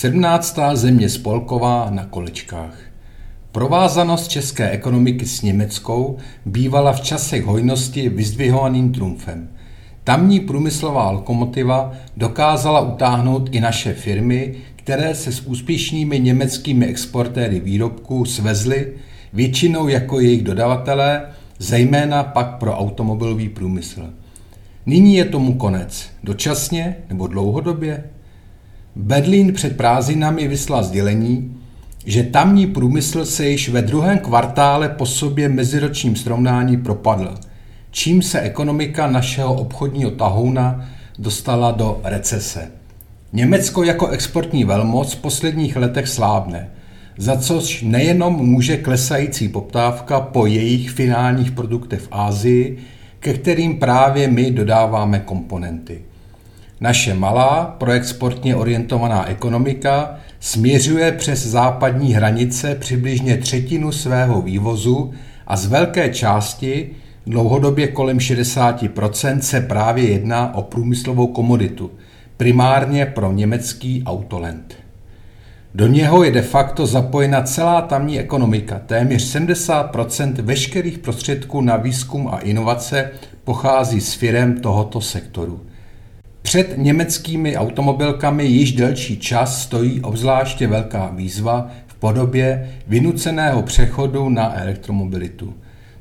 17. země spolková na kolečkách. Provázanost české ekonomiky s německou bývala v časech hojnosti vyzdvihovaným trumfem. Tamní průmyslová lokomotiva dokázala utáhnout i naše firmy, které se s úspěšnými německými exportéry výrobků svezly, většinou jako jejich dodavatelé, zejména pak pro automobilový průmysl. Nyní je tomu konec. Dočasně nebo dlouhodobě? Berlín před prázdninami vyslal sdělení, že tamní průmysl se již ve druhém kvartále po sobě meziročním srovnání propadl, čím se ekonomika našeho obchodního tahouna dostala do recese. Německo jako exportní velmoc v posledních letech slábne, za což nejenom může klesající poptávka po jejich finálních produktech v Ázii, ke kterým právě my dodáváme komponenty. Naše malá, proexportně orientovaná ekonomika směřuje přes západní hranice přibližně třetinu svého vývozu a z velké části, dlouhodobě kolem 60%, se právě jedná o průmyslovou komoditu, primárně pro německý autoland. Do něho je de facto zapojena celá tamní ekonomika. Téměř 70% veškerých prostředků na výzkum a inovace pochází z firem tohoto sektoru. Před německými automobilkami již delší čas stojí obzvláště velká výzva v podobě vynuceného přechodu na elektromobilitu.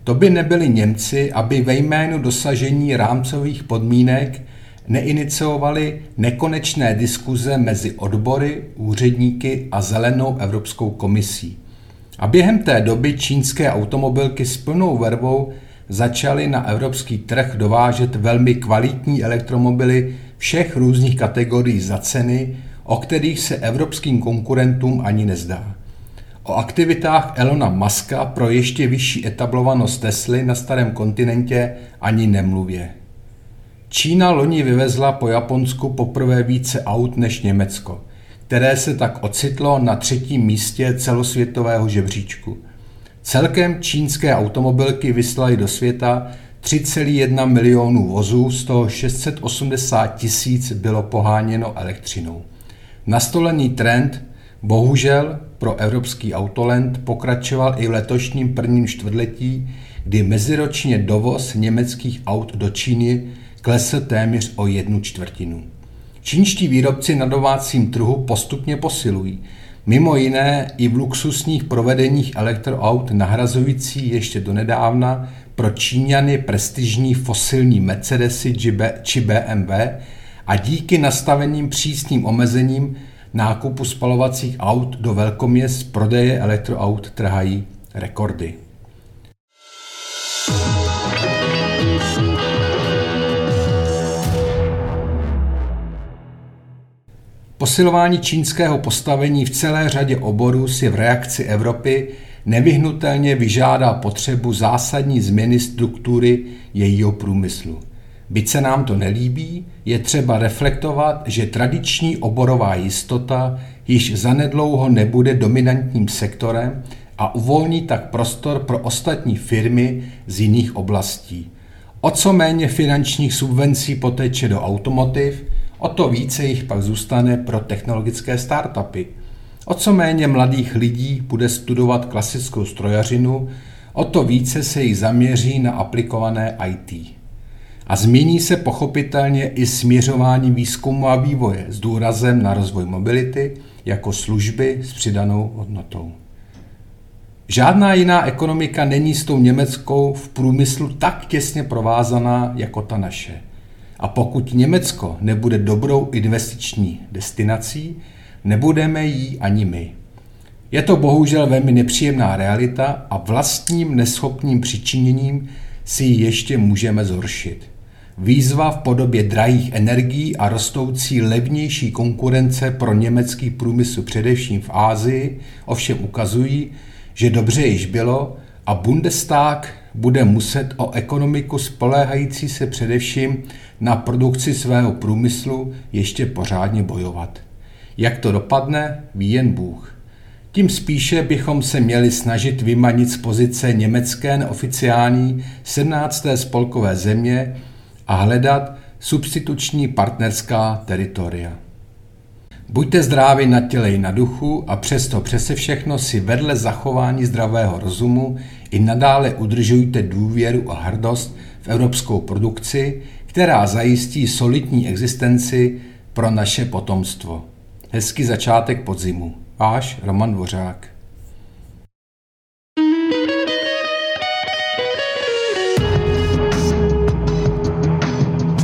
To by nebyli Němci, aby ve jménu dosažení rámcových podmínek neiniciovali nekonečné diskuze mezi odbory, úředníky a zelenou Evropskou komisí. A během té doby čínské automobilky s plnou vervou začaly na evropský trh dovážet velmi kvalitní elektromobily všech různých kategorií za ceny, o kterých se evropským konkurentům ani nezdá. O aktivitách Elona Muska pro ještě vyšší etablovanost Tesly na starém kontinentě ani nemluvě. Čína loni vyvezla po Japonsku poprvé více aut než Německo, které se tak ocitlo na třetím místě celosvětového žebříčku. Celkem čínské automobilky vyslaly do světa 3,1 milionů vozů, z toho 680 tisíc bylo poháněno elektřinou. Nastolený trend bohužel pro evropský autoland pokračoval i v letošním prvním čtvrtletí, kdy meziročně dovoz německých aut do Číny klesl téměř o jednu čtvrtinu. Čínští výrobci na domácím trhu postupně posilují, mimo jiné i v luxusních provedeních elektroaut nahrazující ještě donedávna pro Číňany prestižní fosilní Mercedesy či BMW a díky nastaveným přísným omezením nákupu spalovacích aut do velkoměst prodeje elektroaut trhají rekordy. Posilování čínského postavení v celé řadě oborů si v reakci Evropy nevyhnutelně vyžádá potřebu zásadní změny struktury jejího průmyslu. Byť se nám to nelíbí, je třeba reflektovat, že tradiční oborová jistota již zanedlouho nebude dominantním sektorem a uvolní tak prostor pro ostatní firmy z jiných oblastí. O co méně finančních subvencí poteče do automotiv, o to více jich pak zůstane pro technologické startupy – O co méně mladých lidí bude studovat klasickou strojařinu, o to více se jich zaměří na aplikované IT. A změní se pochopitelně i směřování výzkumu a vývoje s důrazem na rozvoj mobility jako služby s přidanou hodnotou. Žádná jiná ekonomika není s tou německou v průmyslu tak těsně provázaná jako ta naše. A pokud Německo nebude dobrou investiční destinací, nebudeme jí ani my. Je to bohužel velmi nepříjemná realita a vlastním neschopným přičiněním si ji ještě můžeme zhoršit. Výzva v podobě drahých energií a rostoucí levnější konkurence pro německý průmysl především v Ázii ovšem ukazují, že dobře již bylo a Bundestag bude muset o ekonomiku spoléhající se především na produkci svého průmyslu ještě pořádně bojovat. Jak to dopadne, ví jen Bůh. Tím spíše bychom se měli snažit vymanit z pozice německé neoficiální 17. spolkové země a hledat substituční partnerská teritoria. Buďte zdraví na těle i na duchu a přesto přese všechno si vedle zachování zdravého rozumu i nadále udržujte důvěru a hrdost v evropskou produkci, která zajistí solidní existenci pro naše potomstvo. Hezký začátek podzimu. Váš Roman Dvořák.